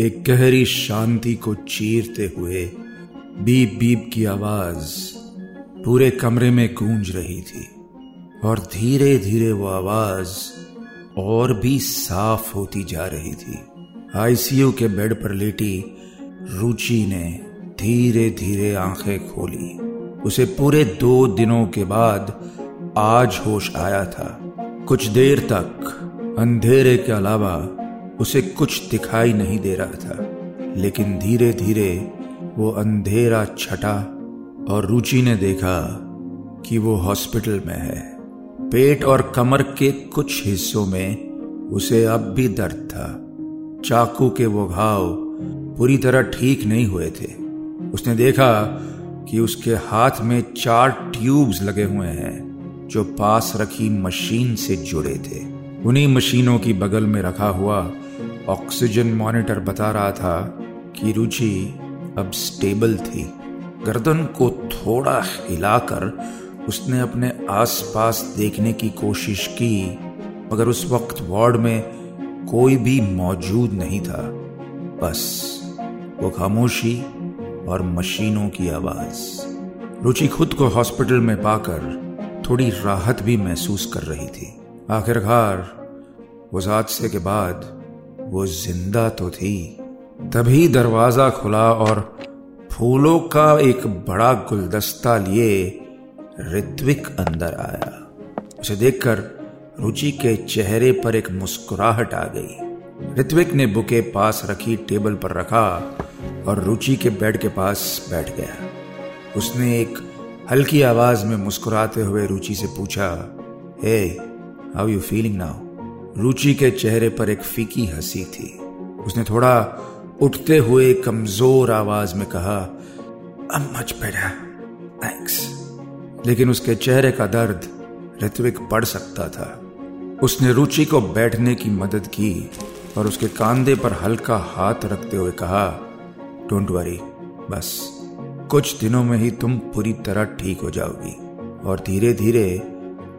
एक गहरी शांति को चीरते हुए बीप बीप की आवाज़ पूरे कमरे में गूंज रही थी और धीरे धीरे वो आवाज़ और भी साफ़ होती जा रही थी। आईसीयू के बेड पर लेटी रुचि ने धीरे धीरे आँखें खोली। उसे पूरे दो दिनों के बाद आज होश आया था। कुछ देर तक अंधेरे के अलावा उसे कुछ दिखाई नहीं दे रहा था, लेकिन धीरे धीरे वो अंधेरा छटा और रुचि ने देखा कि वो हॉस्पिटल में है। पेट और कमर के कुछ हिस्सों में उसे अब भी दर्द था। चाकू के वो घाव पूरी तरह ठीक नहीं हुए थे। उसने देखा कि उसके हाथ में चार ट्यूब्स लगे हुए हैं, जो पास रखी मशीन से जुड़े थे। उन्हीं मशीनों की बगल में रखा हुआ ऑक्सीजन मॉनिटर बता रहा था कि रुचि अब स्टेबल थी। गर्दन को थोड़ा हिलाकर उसने अपने आसपास देखने की कोशिश की, मगर उस वक्त वार्ड में कोई भी मौजूद नहीं था। बस वो खामोशी और मशीनों की आवाज़। रुचि खुद को हॉस्पिटल में पाकर थोड़ी राहत भी महसूस कर रही थी। आखिरकार उस हादसे के बाद वो ज़िंदा तो थी। तभी दरवाज़ा खुला और फूलों का एक बड़ा गुलदस्ता लिए ऋत्विक अंदर आया। उसे देखकर रुचि के चेहरे पर एक मुस्कुराहट आ गई। ऋत्विक ने बुके पास रखी, टेबल पर रखा और रुचि के बेड के पास बैठ गया। उसने एक हल्की आवाज़ में मुस्कुराते हुए रुचि से पूछा hey how you feeling now Ruchi के चेहरे पर एक फीकी हँसी थी। उसने थोड़ा उठते हुए कमज़ोर आवाज़ में कहा, अब मच थैंक्स लेकिन उसके चेहरे का दर्द ऋत्विक पढ़ सकता था। उसने रुचि को बैठने की मदद की और उसके कांधे पर हल्का हाथ रखते हुए कहा डोंट वरी बस कुछ दिनों में ही तुम पूरी तरह ठीक हो जाओगी और धीरे धीरे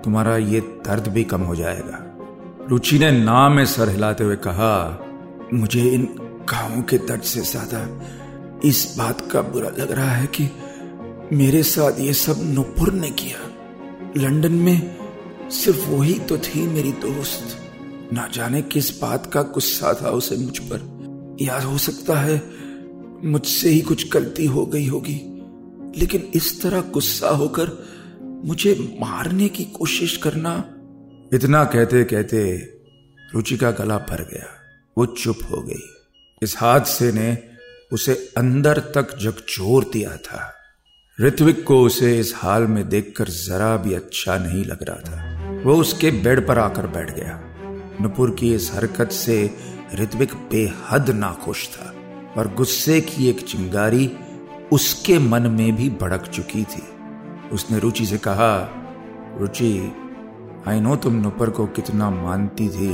तुम्हारा ये दर्द भी कम हो जाएगा। रुचि ने ना में सर हिलाते हुए कहा, मुझे इन घावों के दर्द से ज़्यादा इस बात का बुरा लग रहा है कि मेरे साथ ये सब नुपुर ने किया। लंदन में सिर्फ़ वही तो थी मेरी दोस्त। ना जाने किस बात का गुस्सा था उसे मुझ पर। याद हो सकता है मुझसे ही कुछ गलती हो गई होगी, लेकिन इस तरह गुस्सा होकर मुझे मारने की कोशिश करना इतना कहते कहते रुचि का गला भर गया। वो चुप हो गई। इस हादसे ने उसे अंदर तक झकझोर दिया था। ऋत्विक को उसे इस हाल में देखकर जरा भी अच्छा नहीं लग रहा था। वो उसके बेड पर आकर बैठ गया। नुपुर की इस हरकत से ऋत्विक बेहद नाखुश था और गुस्से की एक चिंगारी उसके मन में भी भड़क चुकी थी। उसने रुचि से कहा, रुचि आई नो तुम नुपर को कितना मानती थी।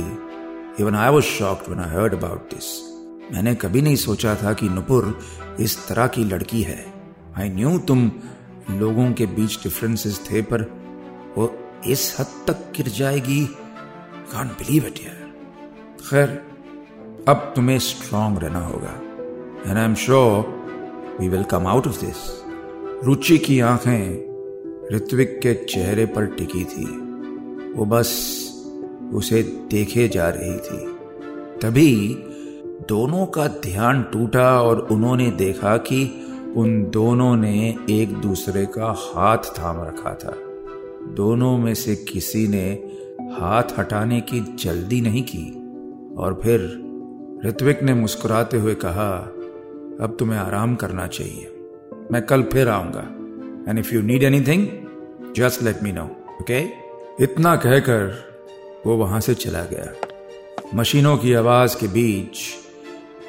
Even I was shocked when I heard about this मैंने कभी नहीं सोचा था कि नुपुर इस तरह की लड़की है। आई न्यू तुम लोगों के बीच डिफरेंसेस थे, पर वो इस हद तक गिर जाएगी। कांट बिलीव इट यार। खैर, अब तुम्हें स्ट्रांग रहना होगा। And I am sure we will come out of this Ruchi की आँखें ऋत्विक के चेहरे पर टिकी थी। वो बस उसे देखे जा रही थी। तभी दोनों का ध्यान टूटा और उन्होंने देखा कि उन दोनों ने एक दूसरे का हाथ थाम रखा था। दोनों में से किसी ने हाथ हटाने की जल्दी नहीं की और फिर ऋत्विक ने मुस्कुराते हुए कहा, अब तुम्हें आराम करना चाहिए। मैं कल फिर आऊँगा। And if you need anything just let me know okay इतना कहकर वो वहाँ से चला गया। मशीनों की आवाज़ के बीच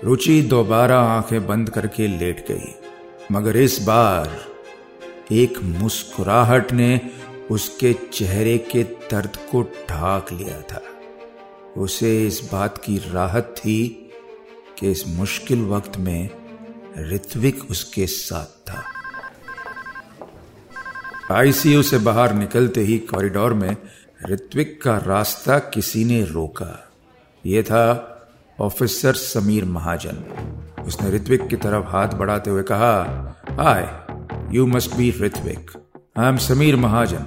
रुचि दोबारा आँखें बंद करके लेट गई। मगर इस बार एक मुस्कुराहट ने उसके चेहरे के दर्द को ढाक लिया था। उसे इस बात की राहत थी कि इस मुश्किल वक्त में ऋत्विक उसके साथ था। आईसीयू से बाहर निकलते ही कॉरिडोर में ऋत्विक का रास्ता किसी ने रोका। यह था ऑफिसर समीर महाजन। उसने ऋत्विक की तरफ़ हाथ बढ़ाते हुए कहा hi you must be Ritwik I am Sameer Mahajan.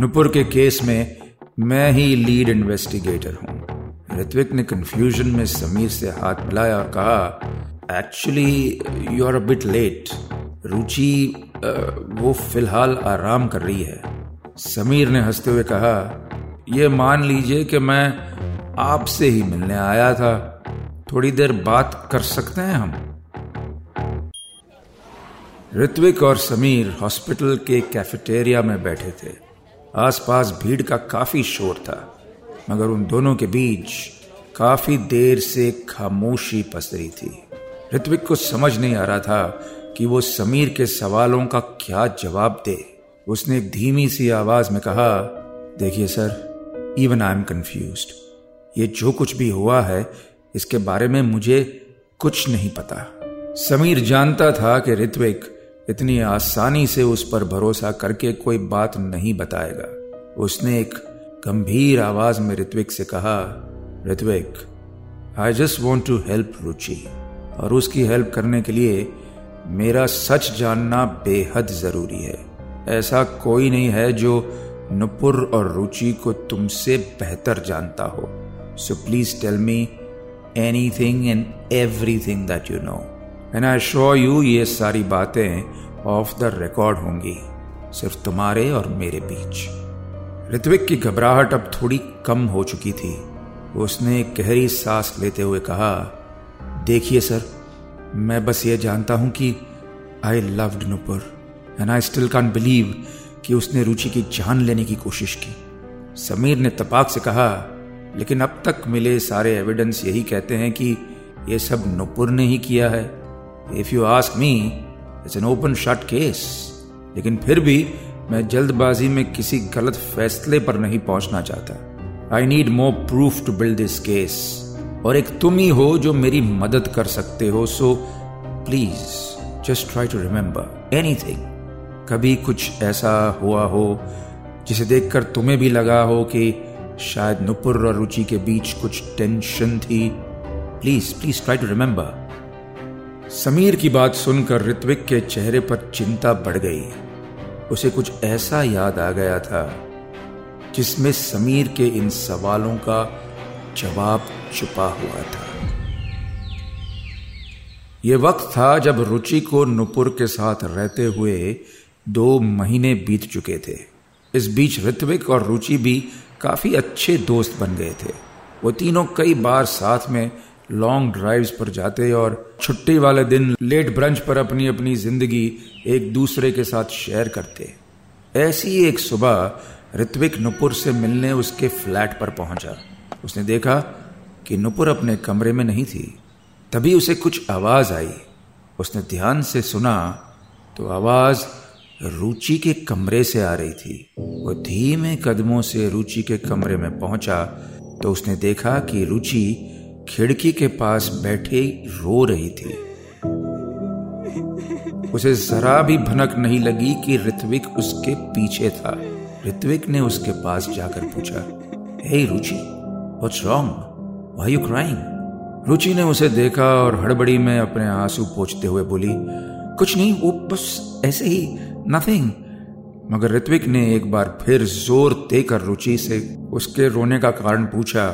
Nupur के केस में मैं ही लीड इन्वेस्टिगेटर हूँ। ऋत्विक ने कंफ्यूजन में समीर से हाथ मिलाया और कहा actually you are a bit late Ruchi वो फ़िलहाल आराम कर रही है। समीर ने हँसते हुए कहा यह मान लीजिए कि मैं आपसे ही मिलने आया था। थोड़ी देर बात कर सकते हैं हम? ऋत्विक और समीर हॉस्पिटल के कैफेटेरिया में बैठे थे। आसपास भीड़ का काफ़ी शोर था, मगर उन दोनों के बीच काफ़ी देर से खामोशी पसरी थी। ऋत्विक को समझ नहीं आ रहा था कि वो समीर के सवालों का क्या जवाब दे। उसने धीमी सी आवाज़ में कहा, देखिए sir even I am confuse ये जो कुछ भी हुआ है, इसके बारे में मुझे कुछ नहीं पता। समीर जानता था कि ऋत्विक इतनी आसानी से उस पर भरोसा करके कोई बात नहीं बताएगा। उसने एक गंभीर आवाज़ में ऋत्विक से कहा, Ritwik I just want to help Ruchi और उसकी हेल्प करने के लिए मेरा सच जानना बेहद ज़रूरी है। ऐसा कोई नहीं है जो नुपुर और रुचि को तुमसे बेहतर जानता हो। So please tell me anything and everything that you know and I show you ये सारी बातें ऑफ़ द रिकॉर्ड होंगी, सिर्फ़ तुम्हारे और मेरे बीच। ऋत्विक की घबराहट अब थोड़ी कम हो चुकी थी। उसने गहरी सांस लेते हुए कहा, देखिए सर मैं बस ये जानता हूँ कि I loved Nupur and I still can believe कि उसने रुचि की जान लेने की कोशिश की। समीर ने तपाक से कहा, लेकिन अब तक मिले सारे एविडेंस यही कहते हैं कि यह सब नुपुर ने ही किया है। If you ask me it's an open shut case लेकिन फिर भी मैं जल्दबाजी में किसी गलत फैसले पर नहीं पहुँचना चाहता। I need more proof to build this case और एक तुम ही हो जो मेरी मदद कर सकते हो so please just try to remember anything कभी कुछ ऐसा हुआ हो जिसे देखकर तुम्हें भी लगा हो कि शायद नुपुर और रुचि के बीच कुछ टेंशन थी। Please please try to remember Sameer की बात सुनकर ऋत्विक के चेहरे पर चिंता बढ़ गई। उसे कुछ ऐसा याद आ गया था जिसमें समीर के इन सवालों का जवाब छुपा हुआ था। यह वक्त था जब रुचि को नुपुर के साथ रहते हुए दो महीने बीत चुके थे। इस बीच ऋत्विक और रुचि भी काफ़ी अच्छे दोस्त बन गए थे। वो तीनों कई बार साथ में लॉन्ग ड्राइव्स पर जाते और छुट्टी वाले दिन लेट ब्रंच पर अपनी अपनी ज़िंदगी एक दूसरे के साथ शेयर करते। ऐसी एक सुबह ऋत्विक नुपुर से मिलने उसके फ्लैट पर पहुँचा। उसने देखा कि नुपुर अपने कमरे में नहीं थी। तभी उसे कुछ आवाज़ आई। उसने ध्यान से सुना तो आवाज़ रुचि के कमरे से आ रही थी। वो धीमे कदमों से रुचि के कमरे में पहुँचा तो उसने देखा कि रुचि खिड़की के पास बैठे रो रही थी। उसे जरा भी भनक नहीं लगी कि ऋत्विक उसके पीछे था। ऋत्विक ने उसके पास जाकर पूछा, hey Ruchi what's wrong why you crying Ruchi ने उसे देखा और हड़बड़ी में अपने आँसू पोछते हुए बोली, कुछ नहीं, वो बस ऐसे ही नथिंग मगर ऋत्विक ने एक बार फिर ज़ोर देकर रुचि से उसके रोने का कारण पूछा।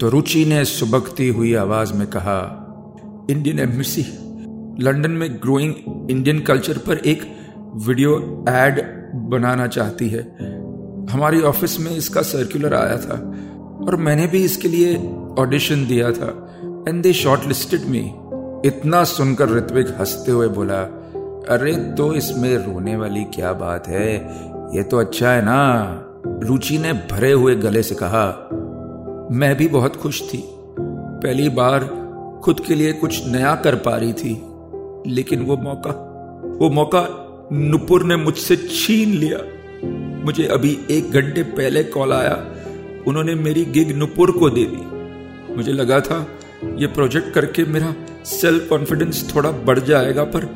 तो रुचि ने सुबकती हुई आवाज़ में कहा इंडियन एम्बेसी लंदन में ग्रोइंग इंडियन कल्चर पर एक वीडियो एड बनाना चाहती है। हमारी ऑफ़िस में इसका सर्कुलर आया था। और मैंने भी इसके लिए ऑडिशन दिया था। And they shortlisted me इतना सुनकर ऋत्विक हँसते हुए बोला, अरे तो इसमें रोने वाली क्या बात है? ये तो अच्छा है ना? रुचि ने भरे हुए गले से कहा, मैं भी बहुत खुश थी। पहली बार खुद के लिए कुछ नया कर पा रही थी। लेकिन वो मौका वो मौका नुपुर ने मुझसे छीन लिया। मुझे अभी एक घंटे पहले कॉल आया। उन्होंने मेरी गिग नुपुर को दे दी। मुझे लगा था, ये प्रोजेक्ट करके मेरा सेल्फ कॉन्फिडेंस थोड़ा बढ़ जाएगा, पर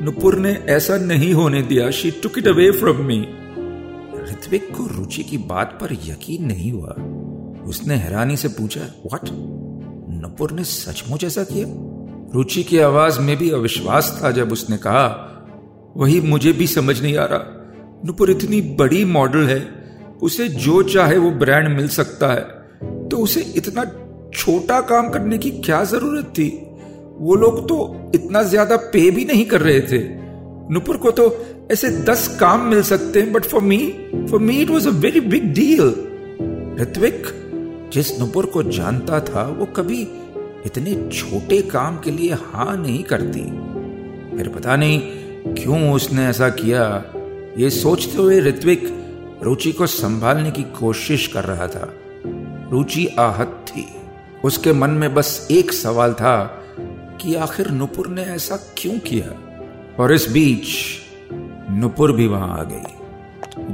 नुपुर ने ऐसा नहीं होने दिया। She took it away from me Ritwik को रुचि की बात पर यकीन नहीं हुआ। उसने हैरानी से पूछा व्हाट नुपुर ने सचमुच ऐसा किया? रुचि की आवाज़ में भी अविश्वास था जब उसने कहा, वही मुझे भी समझ नहीं आ रहा। नुपुर इतनी बड़ी मॉडल है उसे जो चाहे वो ब्रांड मिल सकता है। तो उसे इतना छोटा काम करने की क्या ज़रूरत थी? वो लोग तो इतना ज़्यादा पे भी नहीं कर रहे थे। नुपुर को तो ऐसे दस काम मिल सकते हैं but for me for me it was a very big deal Ritwik, जिस नुपुर को जानता था, वो कभी इतने छोटे काम के लिए हाँ नहीं करती। फिर पता नहीं क्यों उसने ऐसा किया। ये सोचते हुए ऋत्विक रुचि को संभालने की कोशिश कर रहा था। रुचि आहत थी। उसके मन में बस एक सवाल था कि आखिर नुपुर ने ऐसा क्यों किया? और इस बीच नुपुर भी वहाँ आ गई।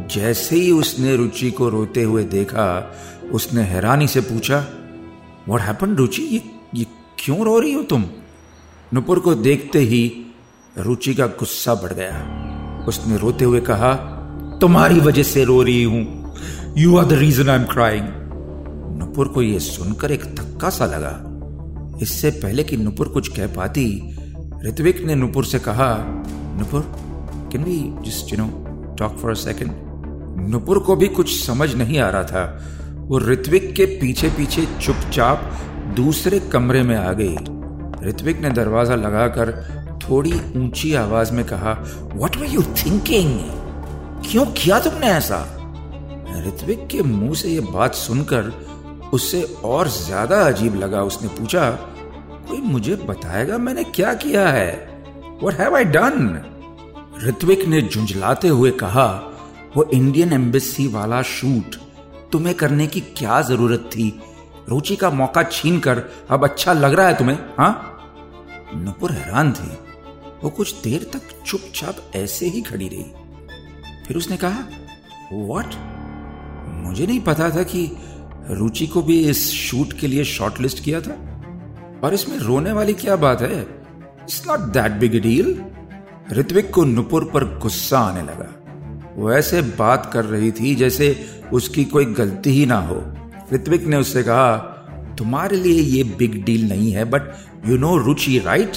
जैसे ही उसने रुचि को रोते हुए देखा, उसने हैरानी से पूछा वॉट हैपन रुचि? ये ये क्यों रो रही हो तुम? नुपुर को देखते ही रुचि का गुस्सा बढ़ गया। उसने रोते हुए कहा तुम्हारी वजह से रो रही हूँ। You are the reason I am crying Nupur को यह सुनकर एक धक्का सा लगा। इससे पहले कि नुपुर कुछ कह पाती, ऋत्विक ने नुपुर से कहा, Nupur can we just you know talk for a second Nupur को भी कुछ समझ नहीं आ रहा था। वो ऋत्विक के पीछे पीछे चुपचाप दूसरे कमरे में आ गई। ऋत्विक ने दरवाज़ा लगाकर थोड़ी ऊँची आवाज़ में कहा वट वर यू थिंकिंग क्यों किया तुमने ऐसा? ऋत्विक के मुँह से यह बात सुनकर उससे और ज़्यादा अजीब लगा। उसने पूछा, कोई मुझे बताएगा मैंने क्या किया है? What have I done Ritwik ने झुंझलाते हुए कहा, वो इंडियन एम्बेसी वाला शूट तुम्हें करने की क्या ज़रूरत थी? रुचि का मौका छीन कर अब अच्छा लग रहा है तुम्हें हाँ? नुपुर हैरान थी। वो कुछ देर तक चुपचाप ऐसे ही खड़ी रही। फिर उसने कहा वॉट मुझे नहीं पता था कि रुचि को भी इस शूट के लिए शॉर्टलिस्ट किया था। और इसमें रोने वाली क्या बात है? It's not that big deal Ritwik को नुपुर पर गुस्सा आने लगा। वो ऐसे बात कर रही थी जैसे उसकी कोई गलती ही ना हो। ऋत्विक ने उससे कहा, तुम्हारे लिए ये बिग डील नहीं है but you know Ruchi right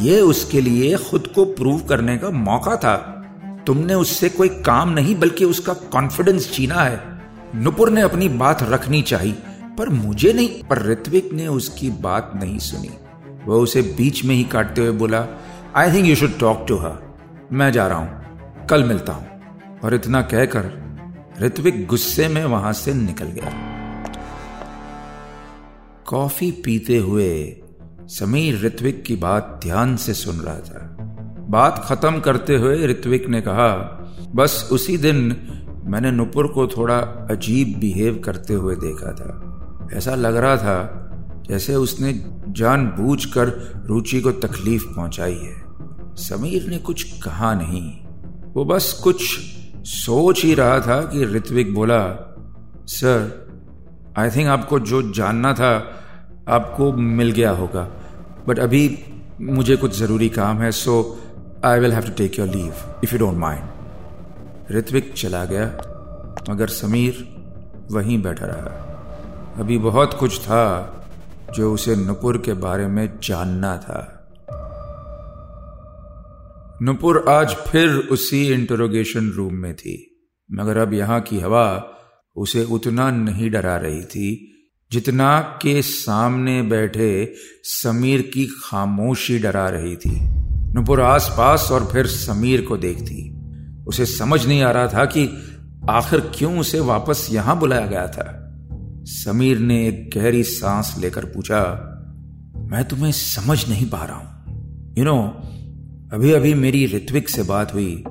ये उसके लिए खुद को प्रूव करने का मौका था। तुमने उससे कोई काम नहीं, बल्कि उसका कॉन्फिडेंस छीना है। नुपुर ने अपनी बात रखनी चाहिए, पर मुझे नहीं, पर ऋत्विक ने उसकी बात नहीं सुनी। वह उसे बीच में ही काटते हुए बोला I think you should talk to her मैं जा रहा हूँ। कल मिलता हूँ। और इतना कहकर ऋत्विक गुस्से में वहाँ से निकल गया। कॉफ़ी पीते हुए समीर ऋत्विक की बात ध्यान से सुन रहा था। बात खत्म करते हुए ऋत्विक ने कहा, बस उसी दिन मैंने नुपुर को थोड़ा अजीब बिहेव करते हुए देखा था। ऐसा लग रहा था जैसे उसने जानबूझकर रुचि को तकलीफ़ पहुंचाई है। समीर ने कुछ कहा नहीं। वो बस कुछ सोच ही रहा था कि ऋत्विक बोला, सर, आई थिंक आपको जो जानना था, आपको मिल गया होगा। बट अभी मुझे कुछ ज़रूरी काम है, so I will have to take your leave if you don't mind Ritwik चला गया, मगर समीर वहीं बैठा रहा। अभी बहुत कुछ था जो उसे नुपुर के बारे में जानना था। नुपुर आज फिर उसी इंटरोगेशन रूम में थी, मगर अब यहाँ की हवा उसे उतना नहीं डरा रही थी, जितना के सामने बैठे समीर की खामोशी डरा रही थी। नुपुर आसपास और फिर समीर को देखती। उसे समझ नहीं आ रहा था कि आखिर क्यों उसे वापस यहाँ बुलाया गया था। समीर ने एक गहरी सांस लेकर पूछा, मैं तुम्हें समझ नहीं पा रहा हूँ। यू नो अभी अभी मेरी ऋत्विक से बात हुई।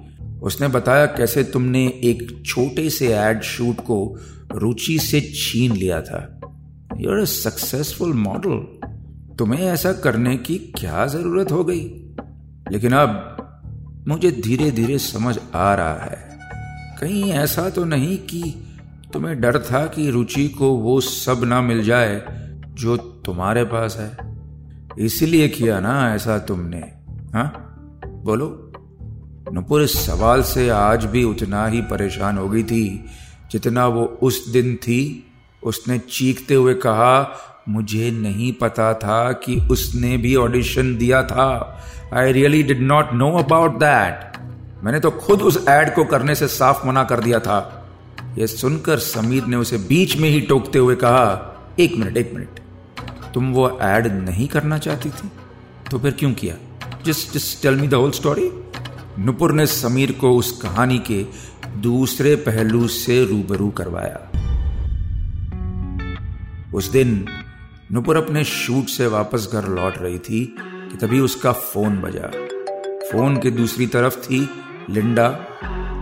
उसने बताया कैसे तुमने एक छोटे से एड शूट को रुचि से छीन लिया था। यूर सक्सेसफुल मॉडल तुम्हें ऐसा करने की क्या ज़रूरत हो गई? लेकिन अब मुझे धीरे धीरे समझ आ रहा है। कहीं ऐसा तो नहीं कि तुम्हें डर था कि रुचि को वो सब ना मिल जाए जो तुम्हारे पास है। इसीलिए किया ना ऐसा तुमने हाँ? बोलो। नुपुर इस सवाल से आज भी उतना ही परेशान हो गई थी जितना वो उस दिन थी। उसने चीखते हुए कहा मुझे नहीं पता था कि उसने भी ऑडिशन दिया था। I really did not know about that मैंने तो खुद उस एड को करने से साफ़ मना कर दिया था। यह सुनकर समीर ने उसे बीच में ही टोकते हुए कहा, एक मिनट एक मिनट। तुम वो एड नहीं करना चाहती थी? तो फिर क्यों किया? Just just tell me the whole story Nupur ने समीर को उस कहानी के दूसरे पहलू से रूबरू करवाया। उस दिन नुपुर अपने शूट से वापस घर लौट रही थी कि तभी उसका फ़ोन बजा। फ़ोन के दूसरी तरफ़ थी लिंडा,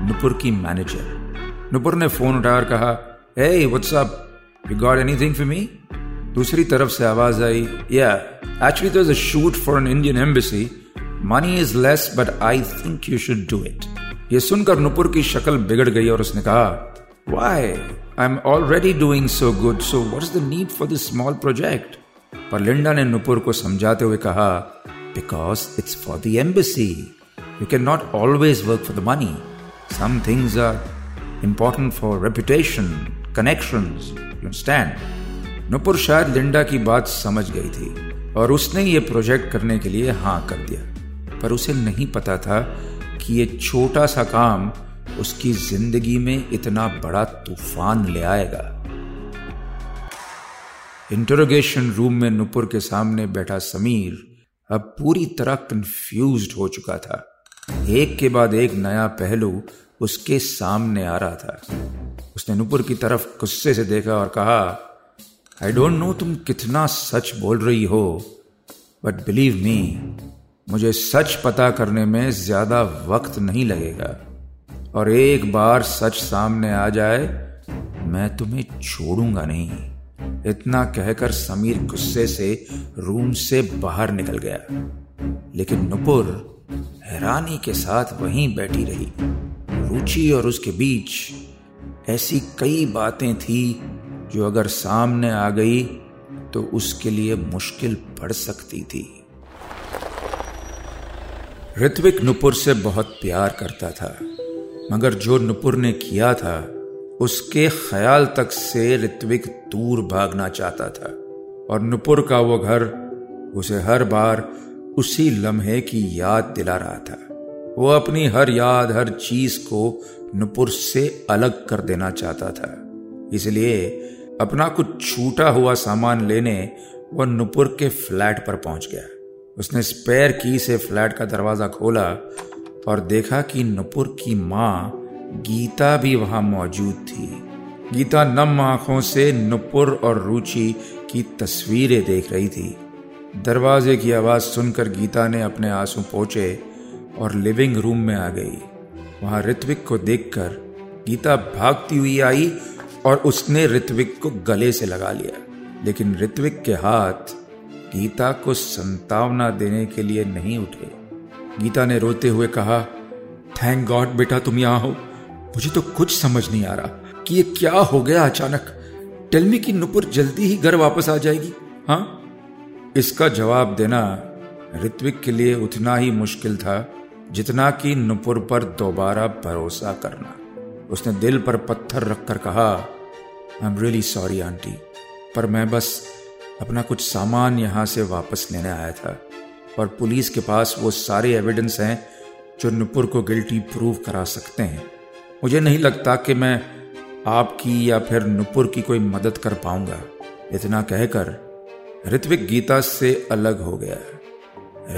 नुपुर की मैनेजर। नुपुर ने फ़ोन उठाकर कहा hey what's up you got anything for me दूसरी तरफ़ से आवाज़ आई या एक्चुअली तो a shoot for an Indian embassy money is less but I think you should do it ये सुनकर नुपुर की शक्ल बिगड़ गई और उसने कहा why I am already doing so good so what is the need for this small project पर लिंडा ने नुपुर को समझाते हुए कहा because it's for the embassy you can not always work for the money some things are important for reputation connection stand Nupur शायद लिंडा की बात समझ गई थी और उसने ये प्रोजेक्ट करने के लिए हाँ कर दिया। पर उसे नहीं पता था कि ये छोटा सा काम उसकी ज़िंदगी में इतना बड़ा तूफ़ान ले आएगा। इंटरोगेशन रूम में नुपुर के सामने बैठा समीर अब पूरी तरह कंफ्यूज्ड हो चुका था। एक के बाद एक नया पहलू उसके सामने आ रहा था। उसने नुपुर की तरफ़ गुस्से से देखा और कहा आई डोंट नो तुम कितना सच बोल रही हो बट बिलीव मी मुझे सच पता करने में ज़्यादा वक्त नहीं लगेगा। और एक बार सच सामने आ जाए, मैं तुम्हें छोड़ूँगा नहीं। इतना कहकर समीर गुस्से से रूम से बाहर निकल गया। लेकिन नुपुर हैरानी के साथ वहीं बैठी रही। रुचि और उसके बीच ऐसी कई बातें थी जो अगर सामने आ गई तो उसके लिए मुश्किल पड़ सकती थी। ऋत्विक नुपुर से बहुत प्यार करता था। मगर जो नुपुर ने किया था, उसके ख्याल तक से ऋत्विक दूर भागना चाहता था। और नुपुर का वो घर, उसे हर बार उसी लम्हे की याद दिला रहा था। वो अपनी हर याद, हर चीज़ को नुपुर से अलग कर देना चाहता था। इसलिए अपना कुछ छूटा हुआ सामान लेने वह नुपुर के फ्लैट पर पहुँच गया। उसने स्पेयर की से फ्लैट का दरवाज़ा खोला और देखा कि नुपुर की माँ गीता भी वहाँ मौजूद थी। गीता नम आँखों से नुपुर और रुचि की तस्वीरें देख रही थी। दरवाजे की आवाज़ सुनकर गीता ने अपने आँसू पोचे और लिविंग रूम में आ गई। वहाँ ऋत्विक को देखकर गीता भागती हुई आई और उसने ऋत्विक को गले से लगा लिया। लेकिन ऋत्विक के हाथ गीता को संतावना देने के लिए नहीं उठे। गीता ने रोते हुए कहा, थैंक गॉड बेटा तुम यहाँ हो। मुझे तो कुछ समझ नहीं आ रहा कि ये क्या हो गया अचानक। टेलमी की नुपुर जल्दी ही घर वापस आ जाएगी हाँ? इसका जवाब देना ऋत्विक के लिए उतना ही मुश्किल था, जितना कि नुपुर पर दोबारा भरोसा करना। उसने दिल पर पत्थर रखकर कहा I am really sorry aunty, पर मैं बस अपना कुछ सामान यहाँ से वापस लेने आया था। और पुलिस के पास वो सारे एविडेंस हैं जो नुपुर को गिल्टी प्रूव करा सकते हैं। मुझे नहीं लगता कि मैं आपकी या फिर नुपुर की कोई मदद कर पाऊँगा। इतना कहकर ऋत्विक गीता से अलग हो गया।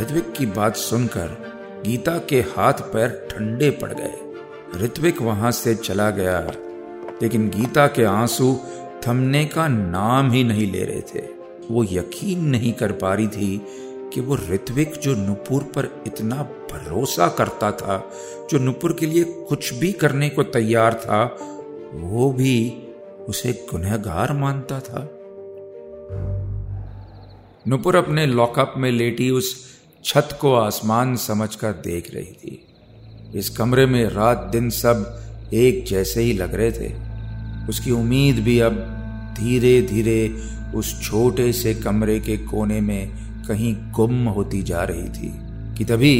ऋत्विक की बात सुनकर गीता के हाथ पैर ठंडे पड़ गए। ऋत्विक वहाँ से चला गया, लेकिन गीता के आँसू थमने का नाम ही नहीं ले रहे थे। वो यकीन नहीं कर पा रही थी कि वो ऋत्विक जो नुपुर पर इतना भरोसा करता था, जो नुपुर के लिए कुछ भी करने को तैयार था, वो भी उसे गुनहगार मानता था। नुपुर अपने लॉकअप में लेटी उस छत को आसमान समझकर देख रही थी। इस कमरे में रात दिन सब एक जैसे ही लग रहे थे। उसकी उम्मीद भी अब धीरे धीरे उस छोटे से कमरे के कोने में कहीं गुम होती जा रही थी, कि तभी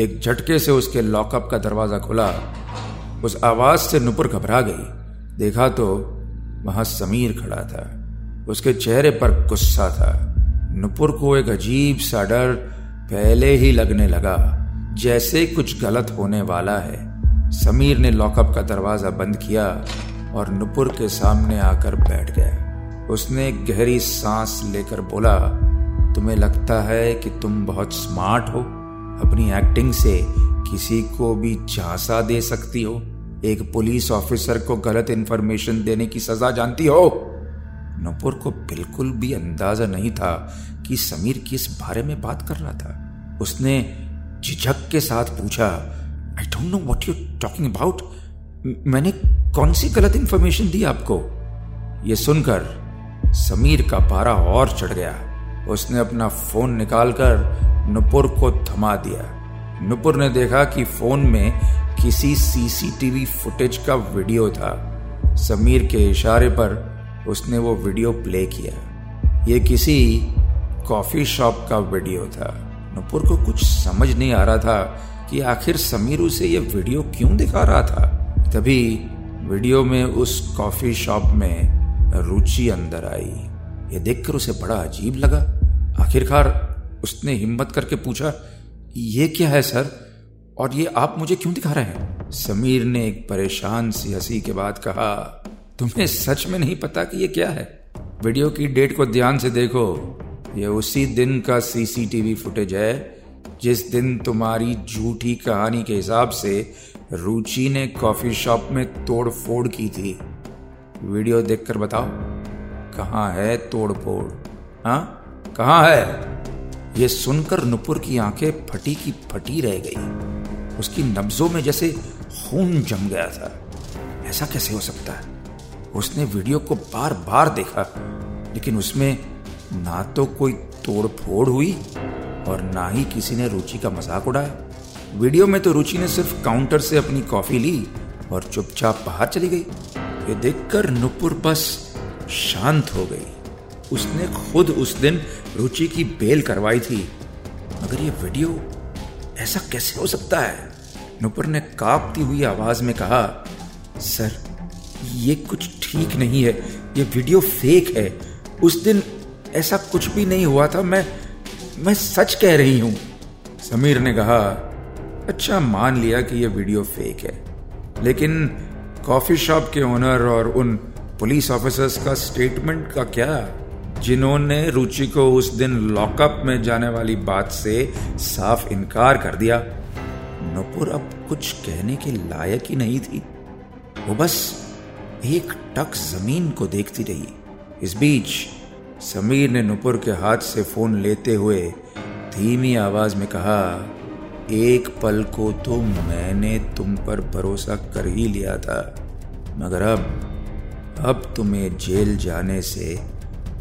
एक झटके से उसके लॉकअप का दरवाज़ा खुला। उस आवाज़ से नुपुर घबरा गई। देखा तो वहाँ समीर खड़ा था। उसके चेहरे पर गुस्सा था। नुपुर को एक अजीब सा डर पहले ही लगने लगा, जैसे कुछ गलत होने वाला है। समीर ने लॉकअप का दरवाज़ा बंद किया और नुपुर के सामने आकर बैठ गया। उसने गहरी सांस लेकर बोला तुम्हें लगता है कि तुम बहुत स्मार्ट हो? अपनी एक्टिंग से किसी को भी झांसा दे सकती हो? एक पुलिस ऑफिसर को गलत इंफॉर्मेशन देने की सजा जानती हो? नुपुर को बिल्कुल भी अंदाज़ा नहीं था कि समीर किस बारे में बात कर रहा था। उसने झिझक के साथ पूछा I don't know what you talking about मैंने कौन सी गलत इंफॉर्मेशन दी आपको? यह सुनकर समीर का पारा और चढ़ गया। उसने अपना फ़ोन निकालकर नुपुर को थमा दिया। नुपुर ने देखा कि फ़ोन में किसी सीसीटीवी फुटेज का वीडियो था। समीर के इशारे पर उसने वो वीडियो प्ले किया। ये किसी कॉफ़ी शॉप का वीडियो था। नुपुर को कुछ समझ नहीं आ रहा था कि आखिर समीर उसे ये वीडियो क्यों दिखा रहा था। तभी वीडियो में उस कॉफ़ी शॉप में रुचि अंदर आई। ये देखकर उसे बड़ा अजीब लगा। आखिरकार उसने हिम्मत करके पूछा, ये क्या है सर? और ये आप मुझे क्यों दिखा रहे हैं? समीर ने एक परेशान सी हँसी के बाद कहा, तुम्हें सच में नहीं पता कि ये क्या है? वीडियो की डेट को ध्यान से देखो। ये उसी दिन का सीसीटीवी फुटेज है, जिस दिन तुम्हारी झूठी कहानी के हिसाब से रुचि ने कॉफ़ी शॉप में तोड़ फोड़ की थी। वीडियो देखकर बताओ, कहाँ है तोड़ फोड़ हाँ? कहाँ है? यह सुनकर नुपुर की आँखें फटी की फटी रह गई। उसकी नब्जों में जैसे खून जम गया था। ऐसा कैसे हो सकता है? उसने वीडियो को बार बार देखा, लेकिन उसमें ना तो कोई तोड़फोड़ हुई और ना ही किसी ने रुचि का मज़ाक उड़ाया। वीडियो में तो रुचि ने सिर्फ़ काउंटर से अपनी कॉफ़ी ली और चुपचाप बाहर चली गई। ये देखकर नुपुर बस शांत हो गई। उसने खुद उस दिन रुचि की बेल करवाई थी। मगर ये वीडियो ऐसा कैसे हो सकता है? नुपुर ने कांपती हुई आवाज़ में कहा, सर, ये कुछ ठीक नहीं है। ये वीडियो फेक है। उस दिन ऐसा कुछ भी नहीं हुआ था। मैं मैं सच कह रही हूँ। समीर ने कहा अच्छा मान लिया कि यह वीडियो फेक है। लेकिन कॉफ़ी शॉप के ओनर और उन पुलिस ऑफिसर्स का स्टेटमेंट का क्या जिन्होंने रुचि को उस दिन लॉकअप में जाने वाली बात से साफ़ इनकार कर दिया। नुपुर अब कुछ कहने के लायक ही नहीं थी। वो बस एक टक ज़मीन को देखती रही। इस बीच समीर ने नुपुर के हाथ से फ़ोन लेते हुए धीमी आवाज़ में कहा, एक पल को तो मैंने तुम पर भरोसा कर ही लिया था, मगर अब अब तुम्हें जेल जाने से